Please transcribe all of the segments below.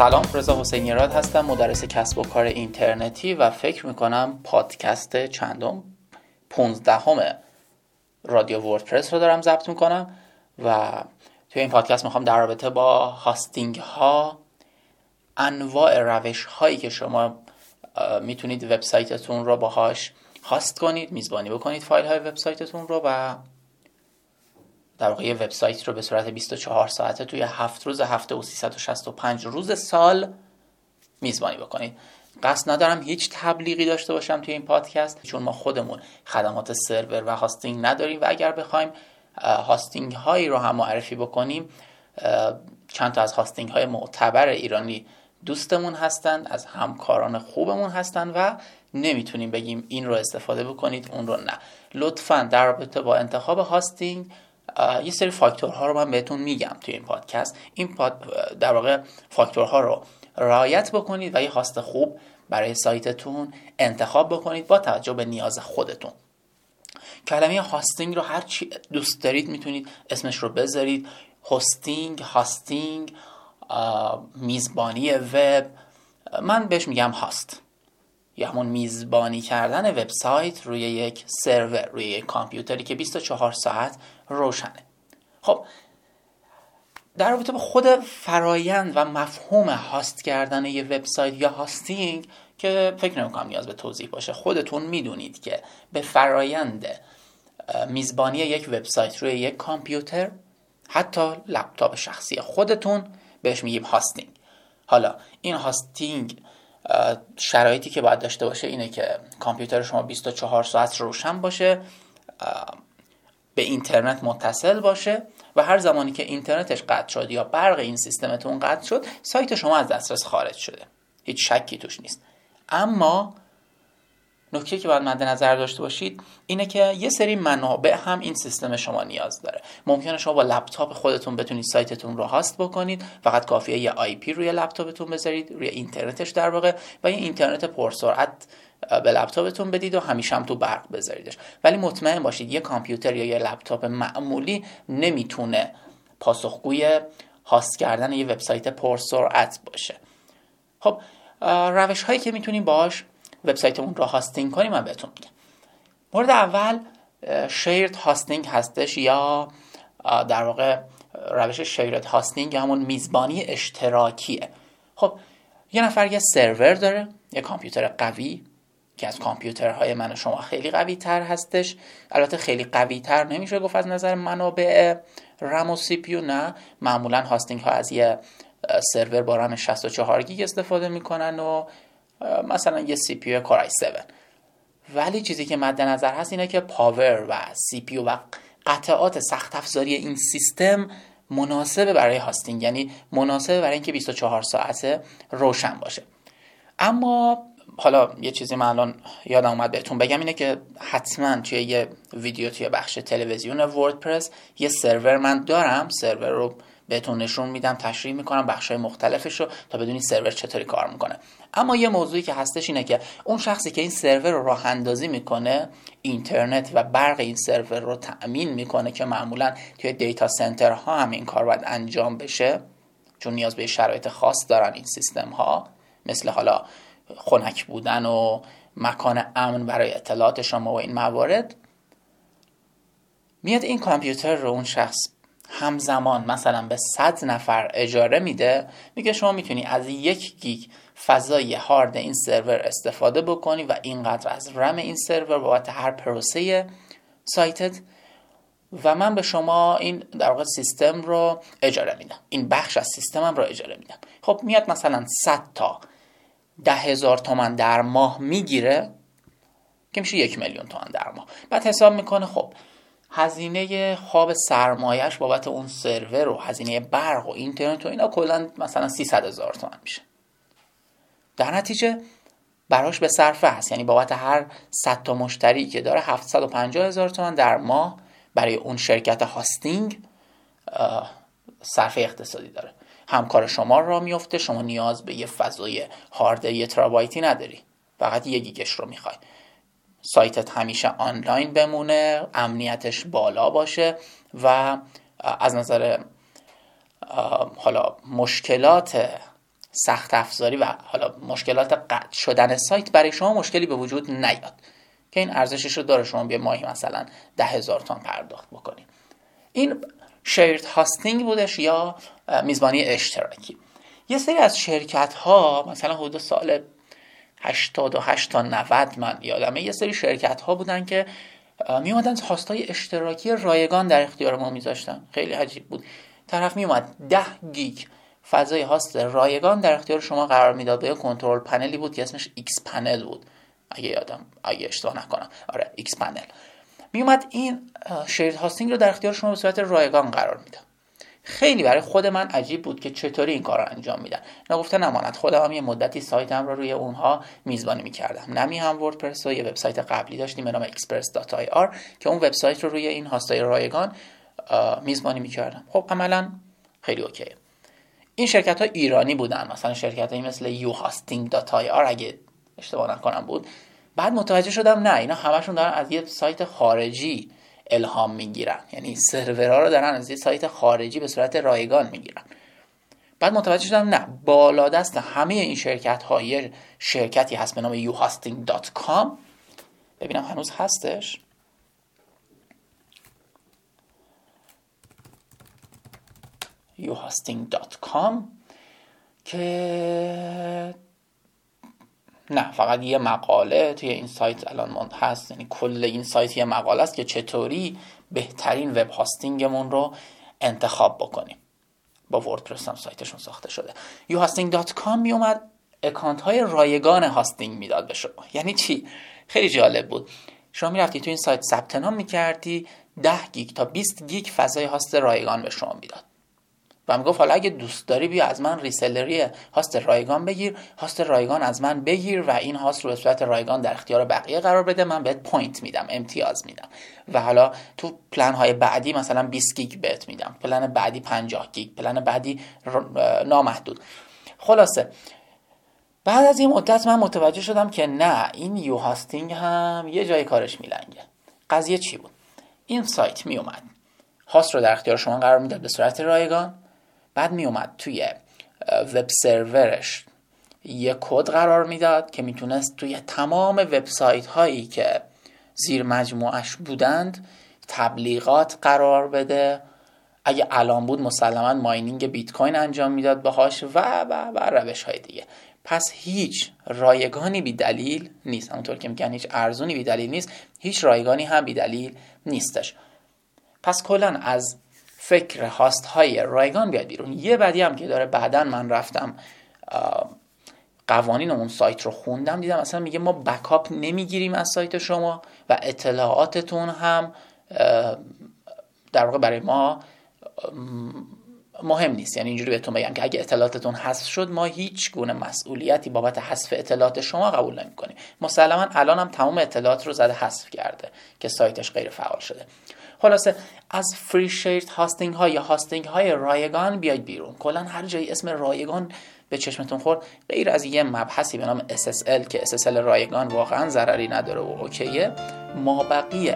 سلام رضا حسینی راد هستم مدرس کسب و کار اینترنتی و فکر می‌کنم پادکست چندم پونزدهم رادیو وردپرس رو دارم ضبط می‌کنم و توی این پادکست می‌خوام در رابطه با هاستینگ ها انواع روش هایی که شما می‌تونید وبسایتتون رو باهاش هاست کنید میزبانی بکنید فایل های وبسایتتون رو و در واقع وبسایت رو به صورت 24 ساعته توی هفت روز هفته و 365 روز سال میزبانی بکنید. قصد ندارم هیچ تبلیغی داشته باشم توی این پادکست چون ما خودمون خدمات سرور و hosting نداریم و اگر بخوایم hosting هایی رو هم معرفی بکنیم چند تا از hosting های معتبر ایرانی دوستمون هستند از همکاران خوبمون هستند و نمی‌تونیم بگیم این رو استفاده بکنید اون رو نه. لطفا در رابطه با انتخاب hosting یه سری فاکتورها رو من بهتون میگم توی این پادکست. این پاد در واقع فاکتورها رو رعایت بکنید و یه host خوب برای سایتتون انتخاب بکنید با توجه به نیاز خودتون. کلمه hosting رو هر چی دوست دارید می‌تونید اسمش رو بذارید. hosting hosting میزبانی وب. من بهش میگم host. یا همون میزبانی کردن وبسایت روی یک سرور روی یک کامپیوتری که 24 ساعت روشنه. خب در رابطه با خود فرایند و مفهوم host کردن یه وبسایت یا hosting که فکر نمی‌کنم نیاز به توضیح باشه خودتون می‌دونید که به فرایند میزبانی یک وبسایت روی یک کامپیوتر حتی لپتاپ شخصی خودتون بهش میگیم hosting. حالا این hosting شرایطی که باید داشته باشه اینه که کامپیوتر شما 24 ساعت روشن باشه به اینترنت متصل باشه و هر زمانی که اینترنتش قطع شد یا برق این سیستمتون قطع شد سایت شما از دسترس خارج شده. هیچ شکی توش نیست. اما نکته که باید مد نظر داشته باشید اینه که یه سری منابع هم این سیستم شما نیاز داره. ممکنه شما با لپتاپ خودتون بتونید سایتتون رو host بکنید فقط کافیه یه IP روی لپتاپتون بذارید روی اینترنتش در واقع و یه اینترنت پرسرعت به لپتاپتون بدید و همیشه هم تو برق بذاریدش. ولی مطمئن باشید یه کامپیوتر یا یه لپتاپ معمولی نمی‌تونه پاسخگوی host کردن یه وبسایت پرسرعت باشه. خب روش هایی که می‌تونیم باش وبسایتمون رو hosting کنیم من بهتون میگم. مورد اول shared hosting هستش یا در واقع روش shared hosting همون میزبانی اشتراکیه. خب یه نفر یه سرور داره یه کامپیوتر قوی که از کامپیوترهای من و شما خیلی قوی تر هستش. البته خیلی قوی تر نمیشه گفت از نظر منابع رم و CPU نه. معمولا hosting ها از یه سرور با رم 64 گیگ استفاده می‌کنن و مثلا یه CPU Core i7 ولی چیزی که مد نظر هست اینه که power و CPU و قطعات سخت افزاری این سیستم مناسبه برای hosting. یعنی مناسبه برای اینکه 24 ساعته روشن باشه. اما حالا یه چیزی من الان یادم اومد بهتون بگم اینه که حتما توی یه ویدیو توی بخش تلویزیون وردپرس یه سرور من دارم. سرور رو بهتون نشون میدم تشریح می‌کنم بخشای مختلفش رو تا بدونی سرور چطوری کار می‌کنه. اما یه موضوعی که هستش اینه که اون شخصی که این سرور رو راه اندازی می‌کنه اینترنت و برق این سرور رو تأمین می‌کنه که معمولا توی data center ها هم این کار باید انجام بشه چون نیاز به شرایط خاص دارن این سیستم ها مثل حالا خنک بودن و مکان امن برای اطلاعات شما و این موارد. میاد این کامپیوتر رو اون شخص همزمان مثلا به 100 نفر اجاره میده میگه شما می‌تونی از یک گیگ فضای هارد این سرور استفاده بکنی و اینقدر از رم این سرور بابت هر پروسه سایتت و من به شما این در واقع سیستم رو اجاره میدم. این بخش از سیستمم رو اجاره میدم. خب میاد مثلا 100 تا ده هزار تومن در ماه می‌گیره که میشه یک میلیون تومن در ماه. بعد حساب می‌کنه خب هزینه خواب سرمایش بابت اون سرور و هزینه برق و اینترنت و اینا کلا مثلا 300 هزار تومن میشه. در نتیجه براش به صرفه هست. یعنی بابت هر 100 تا مشتری که داره 750 هزار تومن در ماه برای اون شرکت هاستینگ صرفه اقتصادی داره. همکار شما را میفته شما نیاز به یه فضای هارد یه ترابایتی نداری. فقط یه گیگش رو می‌خوای. سایتت همیشه آنلاین بمونه امنیتش بالا باشه و از نظر حالا مشکلات سخت افزاری و حالا مشکلات قطع شدن سایت برای شما مشکلی به وجود نیاد که این ارزشش رو داره. شما به ماهی مثلا ده هزار تومان پرداخت بکنید این shared hosting بودش یا میزبانی اشتراکی؟ یه سری از شرکت ها مثلا حدود سال 88 تا 90 من یادمه. یه سری شرکت ها بودن که می اومدن های اشتراکی رایگان در اختیار ما میذاشتن. خیلی عجیب بود. طرف می اومد 10 گیگ فضای host رایگان در اختیار شما قرار می‌داد یه control panel ی بود که اسمش XPanel بود. اگه یادم اگه اشتباه نکنم. آره XPanel. می اومد این shared hosting رو در اختیار شما به صورت رایگان قرار می‌داد. خیلی برای خود من عجیب بود که چطوری این کار رو انجام میدن. نگفته نماند. خودم هم یه مدتی سایتم رو روی اونها میزبانی می‌کردم. نمی هم وردپرس و یه وبسایت قبلی داشتیم به نام express.ir که اون وبسایت رو روی این host ای رایگان میزبانی می‌کردم. خب عملا خیلی OK یه. این شرکت ها ایرانی بودن. مثلا شرکت هایی مثل یو اگه اشتباه نکنم بود. بعد متوجه شدم نه اینا همشون دارن از یه سایت خارجی الهام می‌گیرن. یعنی سرورها رو دارن از یه سایت خارجی به صورت رایگان می‌گیرن. بعد متوجه شدم نه بالا دست همه این شرکت های شرکتی هست به نام youhosting.com ببینم هنوز هستش. youhosting.com که نه فقط یه مقاله توی این سایت الان هست. یعنی کل این سایت یه مقاله است که چطوری بهترین web hosting مون رو انتخاب بکنیم. با وردپرس هم سایتشون ساخته شده. youhosting.com می اومد اکانت های رایگان hosting می‌داد به شما. یعنی چی؟ خیلی جالب بود. شما می‌رفتی تو این سایت ثبت نام می‌کردی 10 گیگ تا 20 گیگ فضای هاست رایگان به شما می‌داد. و می‌گفت حالا اگه دوست داری بیا از من reseller ی هاست رایگان بگیر هاست رایگان از من بگیر و این هاست رو به صورت رایگان در اختیار بقیه قرار بده. من بهت point میدم امتیاز میدم. و حالا تو پلن های بعدی مثلا 20 گیگ بهت میدم. پلن بعدی 50 گیگ پلن بعدی نامحدود. خلاصه. بعد از این مدت من متوجه شدم که نه این YouHosting هم یه جای کارش میلنگه. قضیه چی بود؟ این سایت می اومد هاست رو در اختیار شما قرار می‌داد به صورت رایگان. بعد می اومد توی وب سرورش یه کد قرار می‌داد که می‌تونست توی تمام وبسایت هایی که زیر مجموعش بودند تبلیغات قرار بده. اگه الان بود مسلما ماینینگ بیت کوین انجام می‌داد باهاش و و و روش های دیگه. پس هیچ رایگانی بی دلیل نیست. همونطور که میگن هیچ ارزونی بی دلیل نیست. هیچ رایگانی هم بی دلیل نیستش. پس کلا از فکر هاست های رایگان بیاد بیرون. یه بعدی هم که داره بعدا من رفتم قوانین اون سایت رو خوندم دیدم اصلا میگه ما بکاپ نمی‌گیریم از سایت شما و اطلاعاتتون هم در واقع برای ما مهم نیست. یعنی اینجوری بهتون بگم که اگه اطلاعاتتون حذف شد ما هیچ گونه مسئولیتی بابت حذف اطلاعات شما قبول نمی کنیم مسلما الان هم تمام اطلاعات رو زده حذف کرده که سایتش غیر فعال شده. خلاصه از free shared hosting ها یا هاستینگ های رایگان بیاید بیرون. کلا هر جایی اسم رایگان به چشمتون خورد غیر از یه مبحثی به نام SSL که SSL رایگان واقعا ضرری نداره و okay ه ما بقیه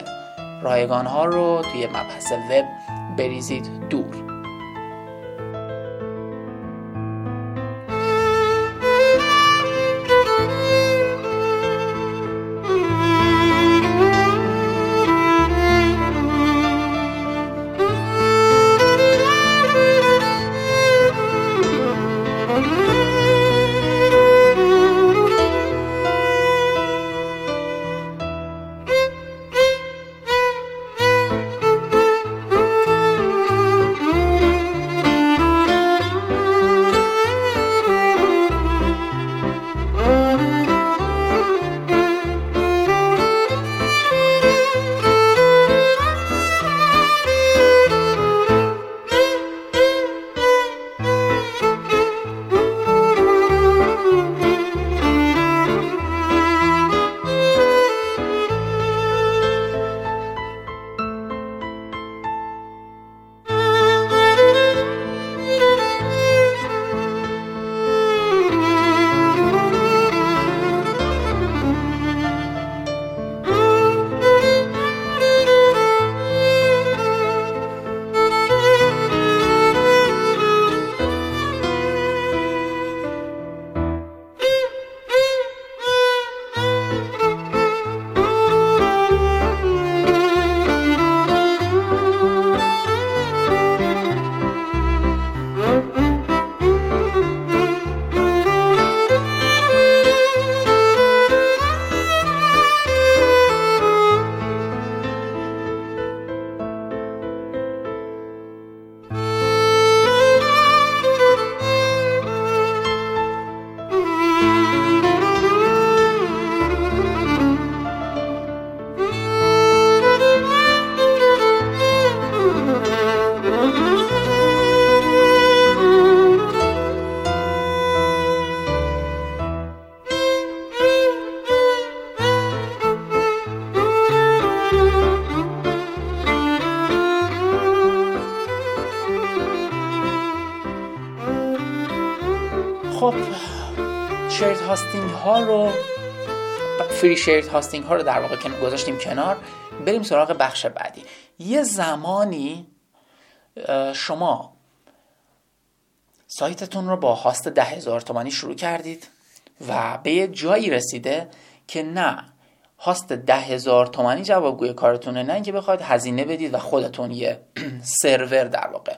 رایگان ها رو توی مبحث وب بریزید دور. فری شیرد هاستینگ ها رو در واقع گذاشتیم کنار بریم سراغ بخش بعدی. یه زمانی شما سایتتون رو با هاست ده هزار تومانی شروع کردید و به یه جایی رسیده که نه هاست ده هزار تومانی جوابگوی کارتونه نه اینکه بخواید هزینه بدید و خودتون یه سرور در واقع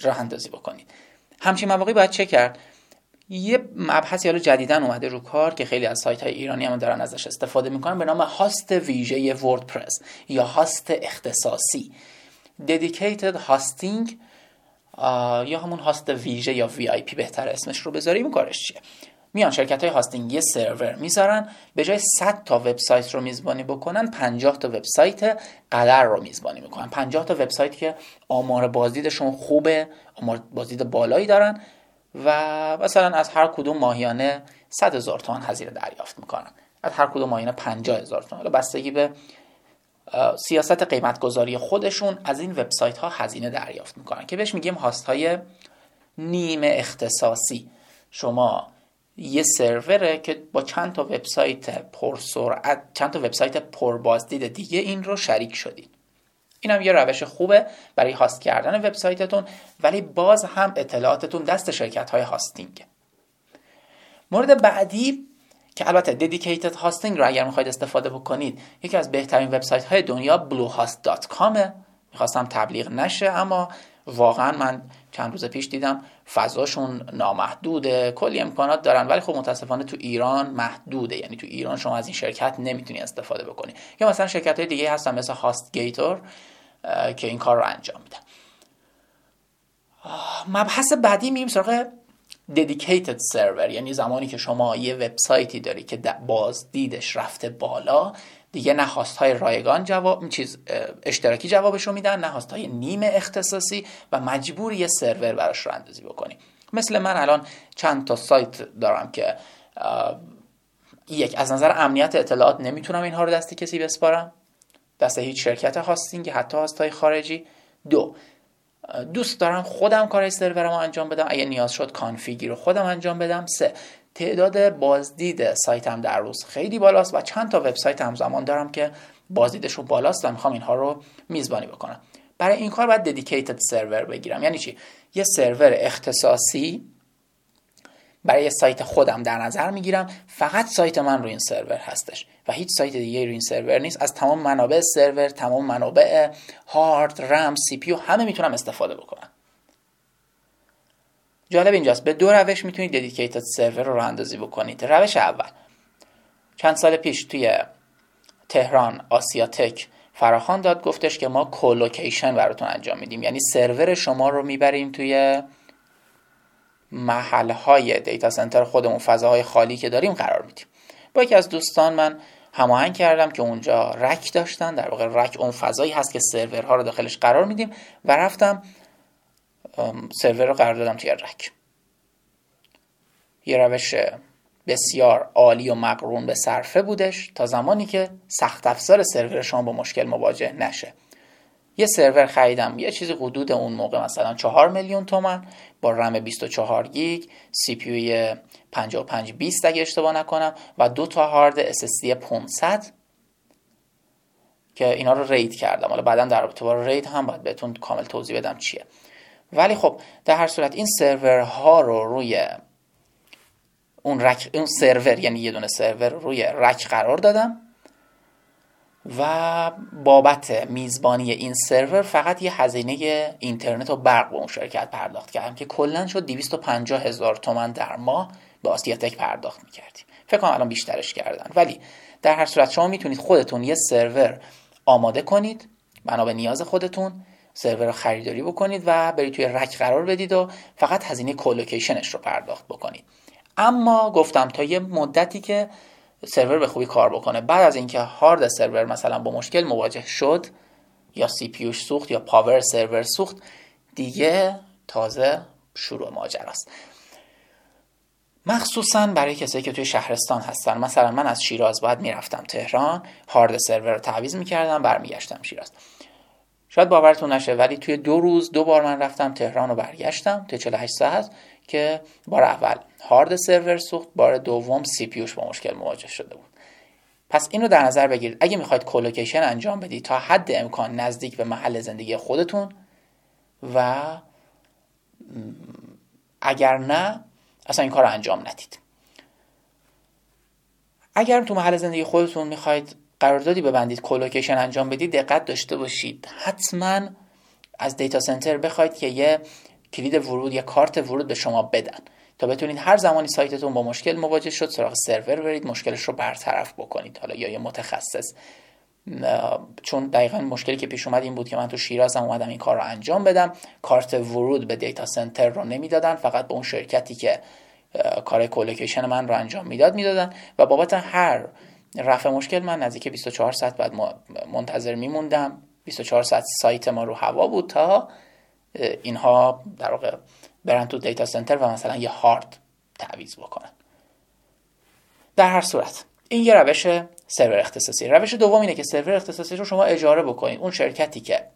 راه اندازی بکنید. همچین مواقعی باید چه کرد؟ یه مبحثی حالا جدیدن اومده رو کار که خیلی از سایت های ایرانی هم دارن ازش استفاده می‌کنن به نام هاست ویژه وردپرس یا هاست اختصاصی. Dedicated hosting یا همون هاست ویژه یا VIP بهتر اسمش رو بذاریم کارش چیه؟ میان شرکت های hosting یه سرور می‌ذارن به جای 100 تا وبسایت رو میزبانی بکنن 50 تا وبسایت قدر رو میزبانی می‌کنن. 50 تا وبسایت که آمار بازدیدشون خوبه آمار بازدید بالایی دارن. و مثلا از هر کدوم ماهیانه 100 هزار تومان هزینه دریافت می‌کنن. از هر کدوم ماهیانه 50 هزار تومان. بستگی به سیاست قیمت خودشون از این وبسایت ها هزینه دریافت می‌کنن که بهش میگیم هاست های نیمه اختصاصی. شما یه سروره که با چند تا وبسایت پرسرعت چند تا وبسایت پربازدید دیگه این رو شریک شدید. این هم یه روش خوبه برای هاست کردن وبسایتتون ولی باز هم اطلاعاتتون دست شرکت های hosting. مورد بعدی که البته dedicated hosting رو اگر می‌خواید استفاده بکنید یکی از بهترین وبسایت های دنیا bluehost.com می‌خواستم تبلیغ نشه اما واقعا من چند روز پیش دیدم فضاشون نامحدوده کلی امکانات دارن ولی خب متاسفانه تو ایران محدوده. یعنی تو ایران شما از این شرکت نمی‌تونی استفاده بکنی. یا مثلا شرکت های دیگه هستن مثل هاست گیتور که این کار رو انجام میدن. مبحث بعدی میریم سراغ dedicated server یعنی زمانی که شما یه وبسایتی داری که بازدیدش رفته بالا. دیگه نه های رایگان جواب چیز اشتراکی جوابشو میدن نه های نیمه اختصاصی و مجبور یه سرور براش رو اندازی بکنی. مثل من الان چند تا سایت دارم که یک از نظر امنیت اطلاعات نمی‌تونم اینها رو دست کسی بسپارم. دست هیچ شرکت هاستینگ حتی های خارجی. دو دوست دارم خودم کار سرورم رو انجام بدم. اگه نیاز شد کانفیگی رو خودم انجام بدم. سه تعداد بازدید سایتم در روز خیلی بالاست و چند تا وبسایت همزمان دارم که بازدیدشون بالاست و می‌خوام اینها رو میزبانی بکنم. برای این کار باید ددیکیتد سرور بگیرم. یعنی چی؟ یه سرور اختصاصی برای سایت خودم در نظر می‌گیرم. فقط سایت من روی این سرور هستش و هیچ سایت دیگه روی این سرور نیست. از تمام منابع سرور تمام منابع هارد رم سی پی همه می‌تونم استفاده بکنم. جالب اینجاست. به دو روش می‌تونید ددیکیتد سرور رو راه اندازی بکنید. روش اول. چند سال پیش توی تهران آسیا تک فراخان داد گفتش که ما کولوکیشن براتون انجام میدیم. یعنی سرور شما رو می‌بریم توی محل های دیتا سنتر خودمون فضاهای خالی که داریم قرار میدیم. با یکی از دوستان من هماهنگ کردم که اونجا رک داشتن. در واقع رک اون فضایی هست که سرورها رو داخلش قرار میدیم. و رفتم سرور رو قرار دادم توی رک. یه روش بسیار عالی و مقرون به صرفه بودش تا زمانی که سخت افزار سرور شما با مشکل مواجه نشه. یه سرور خریدم. یه چیزی حدود اون موقع مثلا 4 میلیون تومن با رم 24 گیگ. CPU 5520 اگه اشتباه نکنم. و دو تا هارد SSD 500 که اینا رو RAID کردم. حالا بعدا در رابطه با RAID هم باید بهتون کامل توضیح بدم چیه. ولی خب در هر صورت این سرورها رو روی اون, rack... اون سرور یعنی یه دونه سرور روی rack قرار دادم و بابت میزبانی این سرور فقط یه هزینه اینترنت و برق به اون شرکت پرداخت کردم که کلا شد 250 هزار تومن در ماه به آسیاتک پرداخت می‌کردیم. فکر کنم الان بیشترش کردن. ولی در هر صورت شما می‌تونید خودتون یه سرور آماده کنید بنا به نیاز خودتون. سرور رو خریداری بکنید و برید توی رک قرار بدید و فقط هزینه کولوکیشنش رو پرداخت بکنید. اما گفتم تا یه مدتی که سرور به خوبی کار بکنه بعد از اینکه هارد سرور مثلا با مشکل مواجه شد یا سی پیوش سوخت یا پاور سرور سوخت دیگه تازه شروع ماجراست. مخصوصا برای کسایی که توی شهرستان هستن. مثلا من از شیراز باید می‌رفتم تهران هارد سرور رو تعویض می‌کردم برمیگشتم شیراز. شاید باورتون نشه ولی توی دو روز دو بار من رفتم تهران و برگشتم تا 48 ساعت که بار اول هارد سرور سوخت بار دوم سی پیوش با مشکل مواجه شده بود. پس اینو در نظر بگیرید. اگه می‌خواید کولوکیشن انجام بدید تا حد امکان نزدیک به محل زندگی خودتون و اگر نه اصلا این کار رو انجام ندید. اگر تو محل زندگی خودتون می‌خواید قراردادی ببندید کولوکیشن انجام بدید دقت داشته باشید. حتما از دیتا سنتر بخواید که یه کلید ورود یا کارت ورود به شما بدن. تا بتونید هر زمانی سایتتون با مشکل مواجه شد سراغ سرور برید مشکلش رو برطرف بکنید. حالا یا یه متخصص. چون دقیقا مشکلی که پیش اومد این بود که من تو شیرازم اومدم این کار رو انجام بدم. کارت ورود به دیتا سنتر رو نمی‌دادن فقط به اون شرکتی که کار کولوکیشن من رو انجام می‌داد می‌دادن. و بابت هر رفع مشکل من نزدیک 24 ساعت بعد منتظر میموندم. 24 ساعت سایت ما رو هوا بود تا اینها در واقع برن تو دیتا سنتر و مثلا یه هارد تعویض بکنن. در هر صورت این یه روش سرور اختصاصی. روش دوم اینه که سرور اختصاصی رو شما اجاره بکنید اون شرکتی که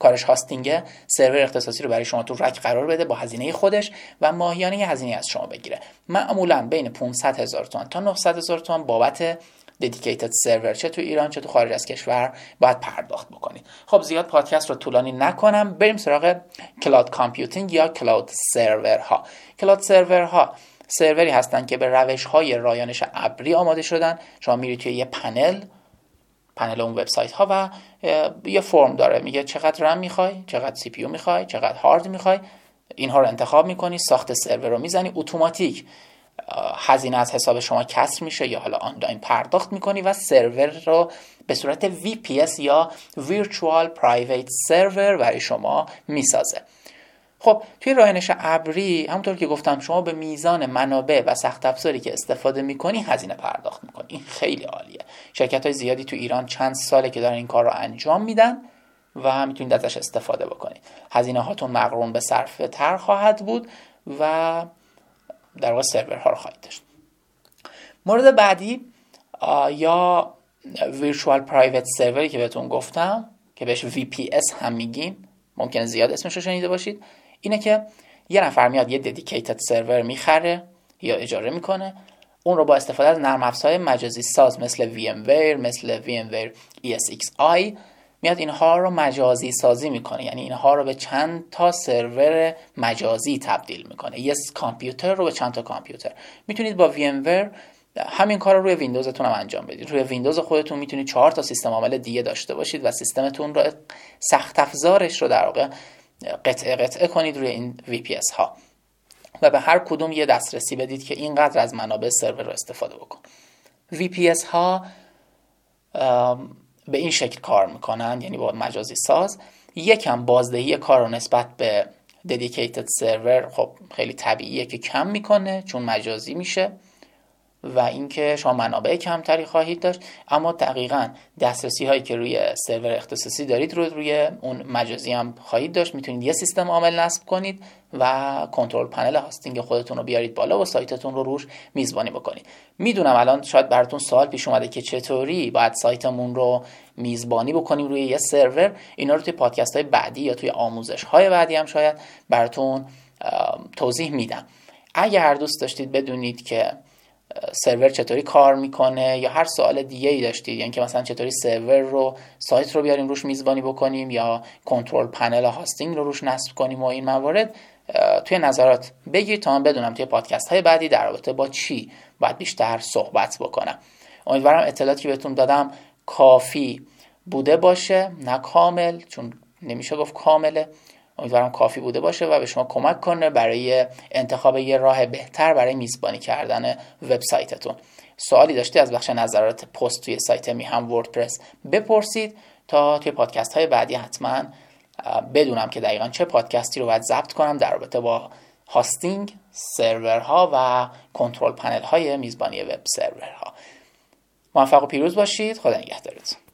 کارش hosting ه سرور اختصاصی رو برای شما تو rack قرار بده با هزینه خودش و ماهیانه هزینه از شما بگیره. معمولا بین 500 هزار تومان تا 900 هزار تومان بابت dedicated server چه تو ایران چه تو خارج از کشور باید پرداخت بکنید. خب زیاد پادکست رو طولانی نکنم. بریم سراغ cloud computing یا cloud server ها کلاود سرور ها سروری هستن که به روش های رایانش ابری آماده شدن. شما میرید توی یه پنل پنل اون وبسایت ها و یه فرم داره. میگه چقدر رم می‌خوای چقدر سی پی می‌خوای چقدر هارد می‌خوای. اینها رو انتخاب می‌کنی ساخت سرور رو می‌زنی اتوماتیک هزینه از حساب شما کسر میشه یا حالا آنلاین پرداخت می‌کنی و سرور رو به صورت VPS یا Virtual Private Server برای شما می‌سازه. خب توی راهنش ابری همونطور که گفتم شما به میزان منابع و سخت افزاری که استفاده می‌کنی هزینه پرداخت می‌کنی. این خیلی عالیه. شرکت های زیادی تو ایران چند ساله که دارن این کار رو انجام میدن و می‌تونید ازش استفاده بکنید. هزینه هاتون مقرون به صرفه تر خواهد بود و در واقع سرورها رو خواهید داشت. مورد بعدی یا Virtual Private Server که بهتون گفتم که بهش VPS هم میگیم. ممکن زیاد اسمش رو شنیده باشید. اینه که یه نفر میاد یه ددیکیتد سرور می‌خره یا اجاره می‌کنه اون رو با استفاده از نرم افزارهای مجازی ساز مثل VMware مثل VMware ESXi میاد اینها رو مجازی سازی می‌کنه. یعنی اینها رو به چند تا سرور مجازی تبدیل می‌کنه. یه کامپیوتر رو به چند تا کامپیوتر. می‌تونید با VMware همین کار رو روی ویندوزتون هم انجام بدید. روی ویندوز خودتون می‌تونید چهار تا سیستم عامل دیگه داشته باشید و سیستمتون رو سخت افزارش رو در واقع قطعه قطعه کنید روی این VPS ها. و به هر کدوم یه دسترسی بدید که اینقدر از منابع سرور رو استفاده بکن. VPS ها به این شکل کار می‌کنن یعنی با مجازی ساز. یکم بازدهی کار رو نسبت به ددیکیتد سرور خب خیلی طبیعیه که کم می‌کنه چون مجازی میشه. و اینکه شما منابع کمتری خواهید داشت. اما دقیقا دسترسی هایی که روی سرور اختصاصی دارید رو روی اون مجازی هم خواهید داشت. می‌تونید یه سیستم عامل نصب کنید و کنترل پنل هاستینگ خودتون رو بیارید بالا و سایتتون رو روش میزبانی بکنید. می‌دونم الان شاید براتون سوال پیش اومده که چطوری باید سایتمون رو میزبانی بکنیم روی یه سرور. اینا رو توی پادکست های بعدی یا توی آموزش های بعدی هم شاید براتون توضیح میدم. اگر دوست داشتید بدونید که سرور چطوری کار می‌کنه یا هر سوال دیگه ای داشتید یعنی که مثلا چطوری سرور رو سایت رو بیاریم روش میزبانی بکنیم یا control panel hosting رو روش نصب کنیم و این موارد توی نظرات بگید تا من بدونم توی پادکست های بعدی در رابطه با چی باید بیشتر صحبت بکنم. امیدوارم اطلاعاتی که بهتون دادم کافی بوده باشه. نه کامل چون نمیشه گفت کامله. امیدوارم کافی بوده باشه و به شما کمک کنه برای انتخاب یه راه بهتر برای میزبانی کردن وبسایتتون. سوالی داشتی از بخش نظرات پست توی سایت می هم وردپرس بپرسید تا توی پادکست های بعدی حتما بدونم که دقیقا چه پادکستی رو باید ضبط کنم در رابطه با هاستینگ سرورها و کنترل پنل های میزبانی وب سرورها. موفق و پیروز باشید. خدا نگهدارتون.